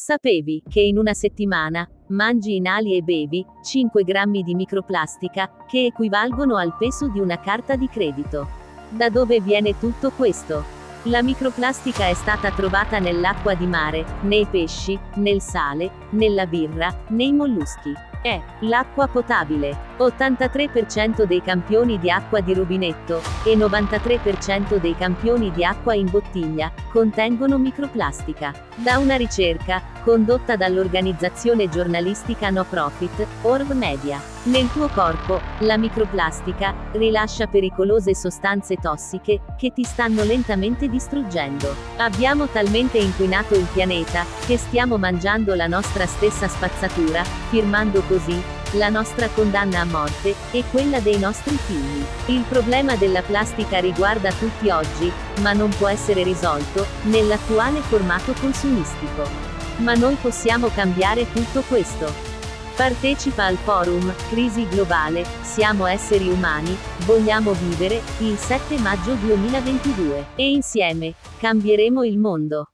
Sapevi che in una settimana mangi inali e bevi 5 grammi di microplastica, che equivalgono al peso di una carta di credito? Da dove viene tutto questo? La microplastica è stata trovata nell'acqua di mare, nei pesci, nel sale, nella birra, nei molluschi. È l'acqua potabile. 83% dei campioni di acqua di rubinetto e 93% dei campioni di acqua in bottiglia contengono microplastica. Da una ricerca condotta dall'organizzazione giornalistica no profit Orb Media. Nel tuo corpo, la microplastica rilascia pericolose sostanze tossiche che ti stanno lentamente distruggendo. Abbiamo talmente inquinato il pianeta che stiamo mangiando la nostra stessa spazzatura, firmando così la nostra condanna a morte e quella dei nostri figli. Il problema della plastica riguarda tutti oggi, ma non può essere risolto nell'attuale formato consumistico. Ma noi possiamo cambiare tutto questo. Partecipa al forum Crisi globale, siamo esseri umani, vogliamo vivere il 7 maggio 2022 e insieme cambieremo il mondo.